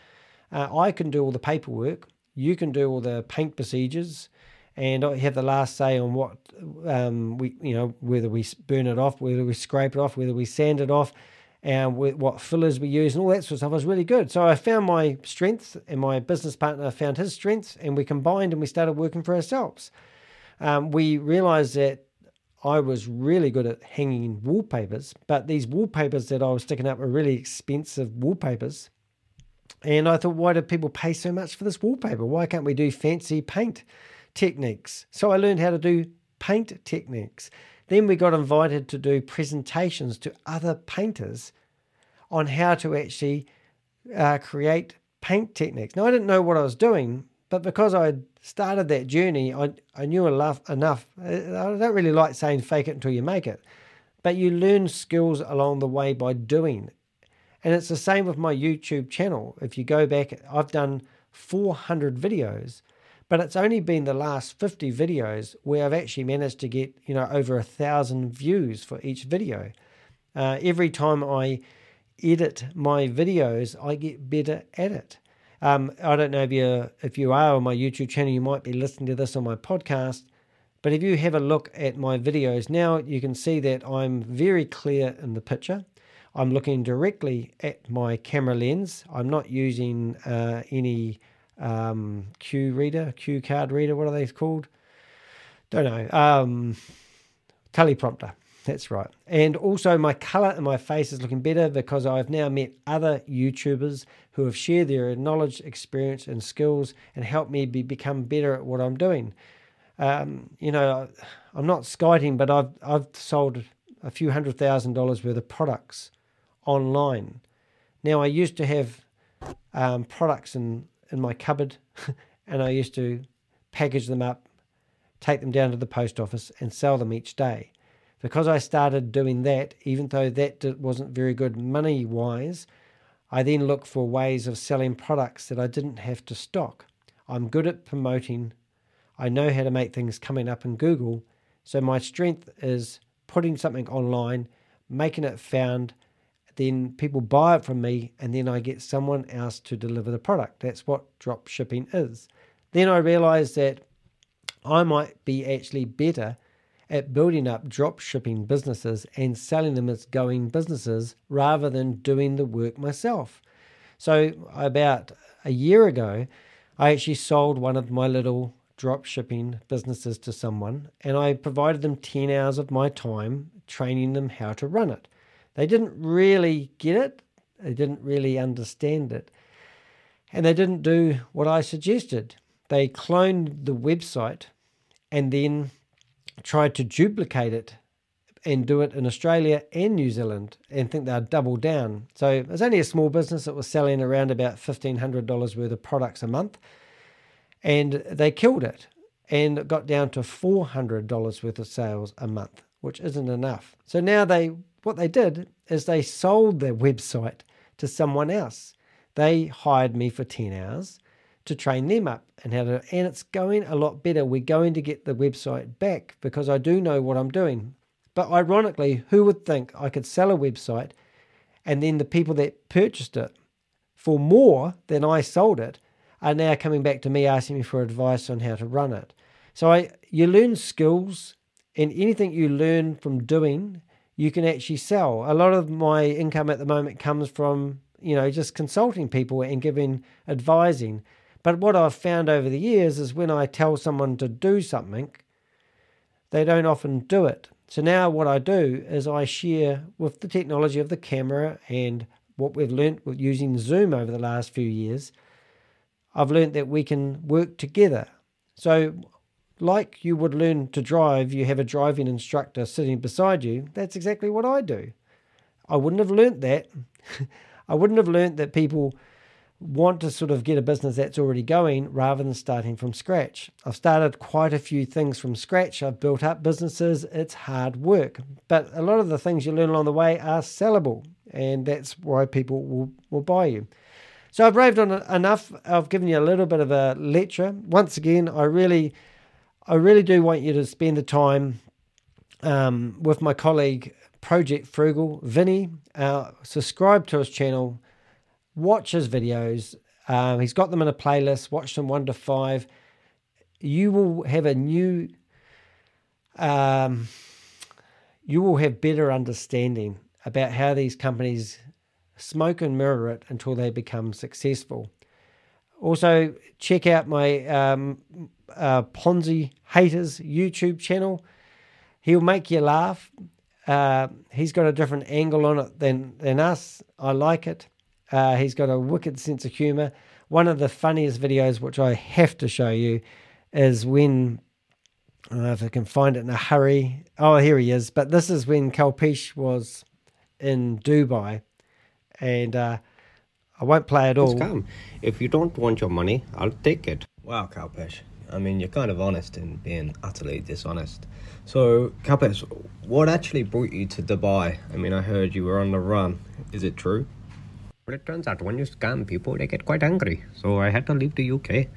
Uh, I can do all the paperwork. You can do all the paint procedures. And I have the last say on what um, we, you know, whether we burn it off, whether we scrape it off, whether we sand it off, and what fillers we use and all that sort of stuff was really good. So I found my strengths, and my business partner found his strengths, and we combined and we started working for ourselves. Um, we realized that I was really good at hanging wallpapers, but these wallpapers that I was sticking up were really expensive wallpapers. And I thought, why do people pay so much for this wallpaper? Why can't we do fancy paint techniques? So I learned how to do paint techniques. Then we got invited to do presentations to other painters on how to actually uh, create paint techniques. Now, I didn't know what I was doing, but because I started that journey, I, I knew enough, enough. I don't really like saying fake it until you make it, but you learn skills along the way by doing. And it's the same with my YouTube channel. If you go back, I've done 400 videos, but it's only been the last 50 videos where I've actually managed to get, you know, over a thousand views for each video. Uh, every time I edit my videos, I get better at it. Um, I don't know if you if you are on my YouTube channel, you might be listening to this on my podcast. But if you have a look at my videos now, you can see that I'm very clear in the picture. I'm looking directly at my camera lens. I'm not using uh, any um, cue reader, Q card reader. What are they called? Don't know. Um, teleprompter. That's right. And also, my color in my face is looking better because I've now met other YouTubers who have shared their knowledge, experience, and skills and helped me be, become better at what I'm doing. Um, you know, I'm not skiting, but I've I've sold a few hundred thousand dollars worth of products online. Now, I used to have um, products in in my cupboard, and I used to package them up, take them down to the post office, and sell them each day because I started doing that, even though that wasn't very good money wise, I then looked for ways of selling products that I didn't have to stock. I'm good at promoting. I know how to make things coming up in Google. So my strength is putting something online, making it found, then people buy it from me, and then I get someone else to deliver the product. That's what drop shipping is. Then I realized that I might be actually better at building up drop shipping businesses and selling them as going businesses rather than doing the work myself. So, about a year ago, I actually sold one of my little drop shipping businesses to someone and I provided them 10 hours of my time training them how to run it. They didn't really get it, they didn't really understand it, and they didn't do what I suggested. They cloned the website and then tried to duplicate it and do it in Australia and New Zealand and think they'd double down. So it was only a small business that was selling around about $1,500 worth of products a month. And they killed it and it got down to $400 worth of sales a month, which isn't enough. So now they, what they did is they sold their website to someone else. They hired me for 10 hours to train them up and how to and it's going a lot better. We're going to get the website back because i do know what i'm doing. But ironically who would think i could sell a website and then the people that purchased it for more than i sold it are now coming back to me asking me for advice on how to run it. So i you learn skills, and anything you learn from doing, you can actually sell. A lot of my income at the moment comes from you know just consulting people and giving advising. But what I've found over the years is when I tell someone to do something, they don't often do it. So now what I do is I share with the technology of the camera and what we've learnt with using Zoom over the last few years. I've learnt that we can work together. So like you would learn to drive, you have a driving instructor sitting beside you. That's exactly what I do. I wouldn't have learnt that. I wouldn't have learnt that people want to sort of get a business that's already going rather than starting from scratch. I've started quite a few things from scratch. I've built up businesses. It's hard work, but a lot of the things you learn along the way are sellable, and that's why people will, will buy you. So I've raved on enough. I've given you a little bit of a lecture. Once again, I really, I really do want you to spend the time um, with my colleague Project Frugal, Vinny. Uh, subscribe to his channel watch his videos. Um, he's got them in a playlist. Watch them one to five. You will have a new. Um, you will have better understanding about how these companies smoke and mirror it until they become successful. Also, check out my um, uh, Ponzi Haters YouTube channel. He'll make you laugh. Uh, he's got a different angle on it than, than us. I like it. Uh, he's got a wicked sense of humor. One of the funniest videos, which I have to show you, is when I don't know if I can find it in a hurry. Oh, here he is. But this is when Kalpesh was in Dubai, and uh, I won't play it all. Come. If you don't want your money, I'll take it. Wow, Kalpesh. I mean, you're kind of honest in being utterly dishonest. So, Kalpesh, what actually brought you to Dubai? I mean, I heard you were on the run. Is it true? Well, it turns out when you scam people, they get quite angry. So I had to leave the UK,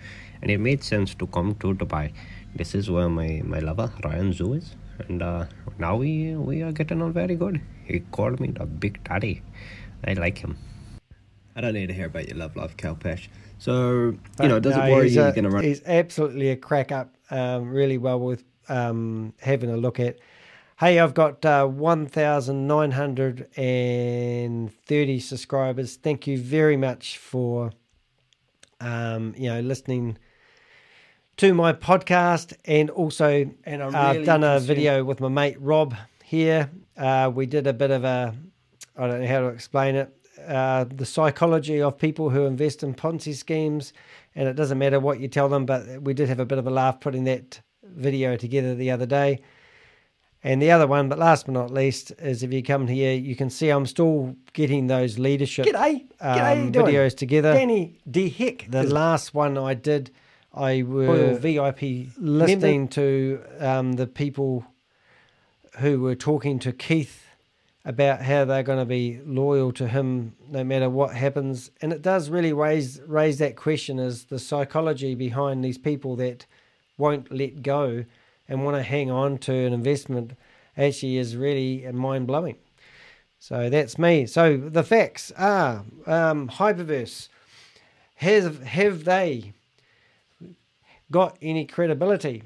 and it made sense to come to Dubai. This is where my, my lover, Ryan Xu, is. And uh, now we, we are getting on very good. He called me the Big Daddy. I like him. I don't need to hear about your love life, Kalpesh. So, you know, it does no, it worry you you're going to run? He's absolutely a crack up, um, really well with um, having a look at. Hey, I've got uh, 1,930 subscribers. Thank you very much for, um, you know, listening to my podcast. And also, and I've uh, done a video with my mate Rob here. Uh, we did a bit of a, I don't know how to explain it, uh, the psychology of people who invest in Ponzi schemes. And it doesn't matter what you tell them, but we did have a bit of a laugh putting that video together the other day. And the other one, but last but not least, is if you come here, you can see I'm still getting those leadership G'day. G'day, um, videos together. Danny de Hek. The last one I did, I were VIP listening to um, the people who were talking to Keith about how they're going to be loyal to him no matter what happens. And it does really raise raise that question: is the psychology behind these people that won't let go and want to hang on to an investment actually is really mind blowing. So that's me. So the facts are um, Hyperverse. Has, have they got any credibility?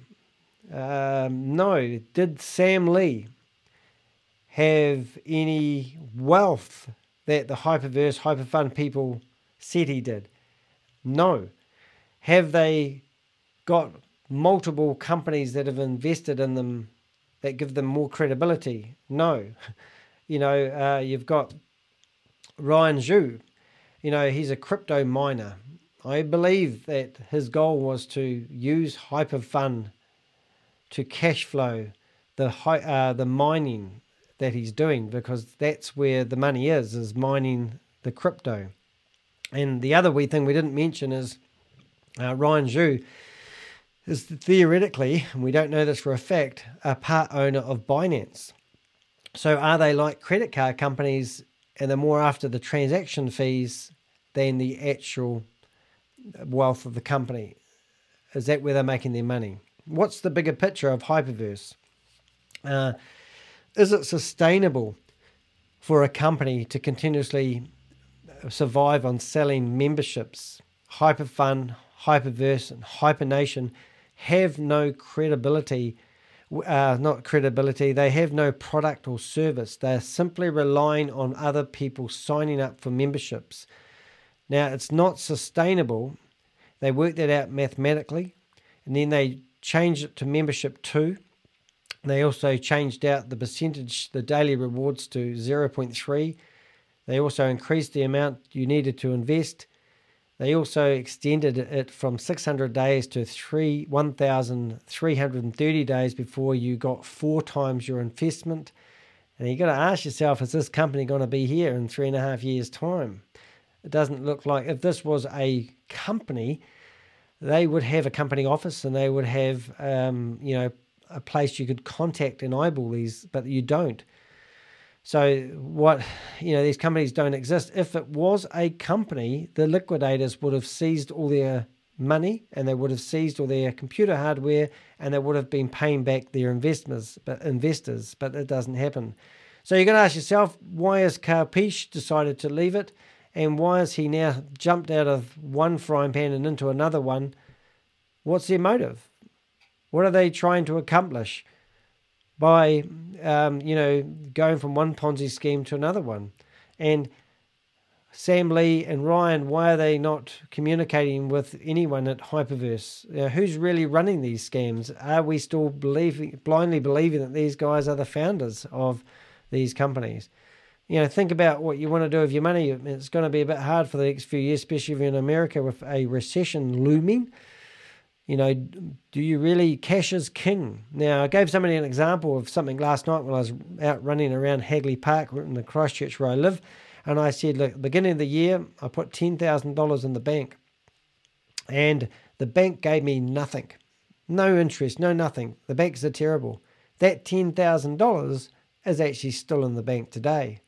Um, no. Did Sam Lee have any wealth that the Hyperverse, Hyperfund people said he did? No. Have they got multiple companies that have invested in them that give them more credibility. No. You know, uh, you've got Ryan Xu. You know, he's a crypto miner. I believe that his goal was to use Hyperfund to cash flow the uh, the mining that he's doing because that's where the money is is mining the crypto. And the other wee thing we didn't mention is uh, Ryan Xu is theoretically, and we don't know this for a fact, a part owner of Binance. So are they like credit card companies and they're more after the transaction fees than the actual wealth of the company? Is that where they're making their money? What's the bigger picture of Hyperverse? Uh, is it sustainable for a company to continuously survive on selling memberships? Hyperfund, Hyperverse, and Hypernation have no credibility. Uh, not credibility, they have no product or service. They're simply relying on other people signing up for memberships. Now, it's not sustainable. They work that out mathematically, and then they change it to membership two. They also changed out the percentage, the daily rewards to 0.3. They also increased the amount you needed to invest. They also extended it from 600 days to 3, 1,330 days before you got four times your investment. And you got to ask yourself, is this company going to be here in three and a half years' time? It doesn't look like if this was a company, they would have a company office and they would have, um, you know, a place you could contact and eyeball these, but you don't. So what you know, these companies don't exist. If it was a company, the liquidators would have seized all their money and they would have seized all their computer hardware and they would have been paying back their investors, but investors, but it doesn't happen. So you're to ask yourself, why has Kal decided to leave it? And why has he now jumped out of one frying pan and into another one? What's their motive? What are they trying to accomplish by, um, you know, going from one Ponzi scheme to another one? And Sam Lee and Ryan, why are they not communicating with anyone at Hyperverse? You know, who's really running these scams? Are we still believing, blindly believing that these guys are the founders of these companies? You know, think about what you want to do with your money. It's going to be a bit hard for the next few years, especially if you're in America with a recession looming. You know, do you really cash is king? Now, I gave somebody an example of something last night when I was out running around Hagley Park in the Christchurch where I live. And I said, look, beginning of the year, I put $10,000 in the bank. And the bank gave me nothing. No interest, no nothing. The banks are terrible. That $10,000 is actually still in the bank today.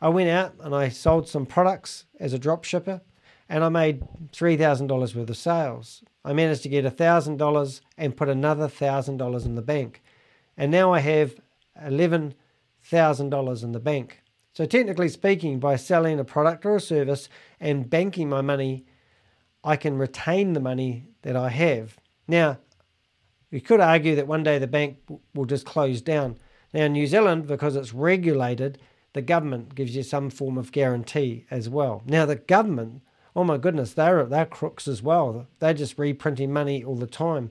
I went out and I sold some products as a drop shipper and I made $3,000 worth of sales. I managed to get $1,000 and put another $1,000 in the bank. And now I have $11,000 in the bank. So, technically speaking, by selling a product or a service and banking my money, I can retain the money that I have. Now, you could argue that one day the bank will just close down. Now, in New Zealand, because it's regulated, the government gives you some form of guarantee as well. Now, the government oh my goodness, they're they're crooks as well. They're just reprinting money all the time.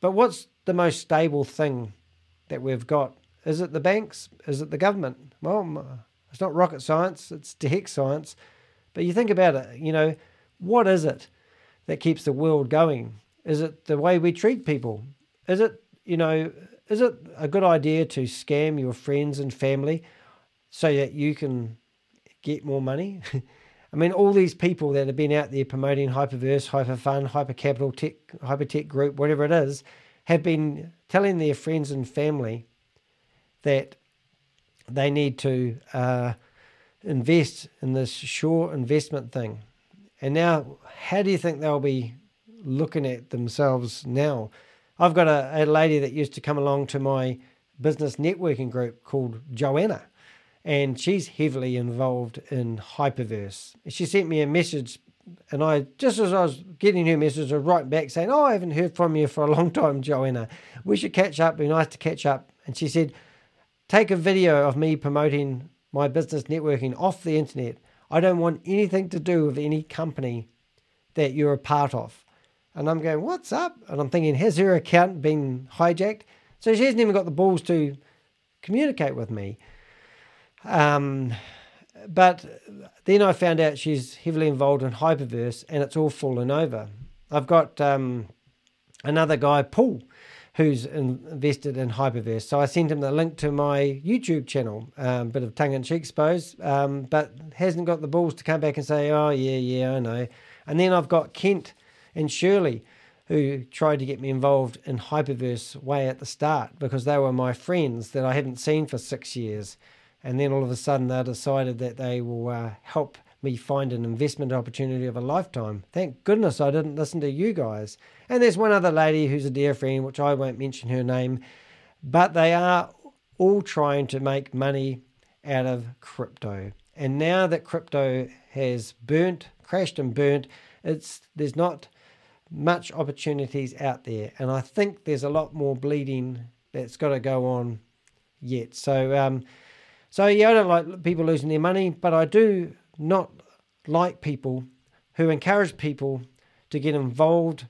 But what's the most stable thing that we've got? Is it the banks? Is it the government? Well, it's not rocket science. It's tech science. But you think about it. You know, what is it that keeps the world going? Is it the way we treat people? Is it you know? Is it a good idea to scam your friends and family so that you can get more money? I mean, all these people that have been out there promoting Hyperverse, Hyperfund, Hypercapital Tech, Hypertech Group, whatever it is, have been telling their friends and family that they need to uh, invest in this sure investment thing. And now, how do you think they'll be looking at themselves now? I've got a, a lady that used to come along to my business networking group called Joanna and she's heavily involved in Hyperverse. She sent me a message, and I just as I was getting her message, I writing back saying, "Oh, I haven't heard from you for a long time, Joanna. We should catch up. It'd be nice to catch up." And she said, "Take a video of me promoting my business networking off the internet. I don't want anything to do with any company that you're a part of." And I'm going, "What's up?" And I'm thinking, has her account been hijacked? So she hasn't even got the balls to communicate with me. Um, but then I found out she's heavily involved in Hyperverse and it's all fallen over. I've got um, another guy, Paul, who's invested in Hyperverse. So I sent him the link to my YouTube channel, um, bit of tongue in cheek, suppose, um, but hasn't got the balls to come back and say, oh, yeah, yeah, I know. And then I've got Kent and Shirley, who tried to get me involved in Hyperverse way at the start because they were my friends that I hadn't seen for six years and then all of a sudden they decided that they will uh, help me find an investment opportunity of a lifetime. Thank goodness I didn't listen to you guys. And there's one other lady who's a dear friend, which I won't mention her name, but they are all trying to make money out of crypto. And now that crypto has burnt, crashed and burnt, it's there's not much opportunities out there, and I think there's a lot more bleeding that's got to go on yet. So, um, so yeah, I don't like people losing their money, but I do not like people who encourage people to get involved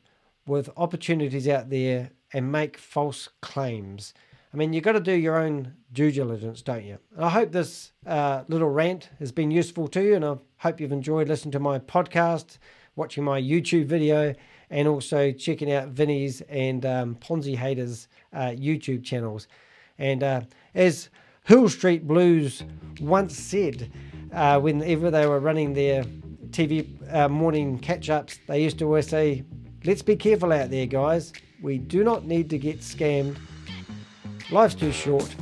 with opportunities out there and make false claims. I mean, you've got to do your own due diligence, don't you? I hope this uh, little rant has been useful to you, and I hope you've enjoyed listening to my podcast, watching my YouTube video, and also checking out Vinny's and um, Ponzi Haters uh, YouTube channels. And uh, as Hill Street Blues once said, uh, whenever they were running their TV uh, morning catch ups, they used to always say, Let's be careful out there, guys. We do not need to get scammed. Life's too short.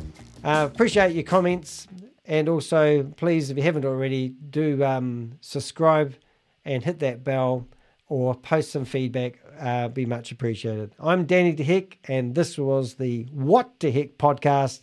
Uh, appreciate your comments. And also, please, if you haven't already, do um, subscribe and hit that bell or post some feedback. Uh, be much appreciated. I'm Danny de Hek, and this was the What De Hek podcast.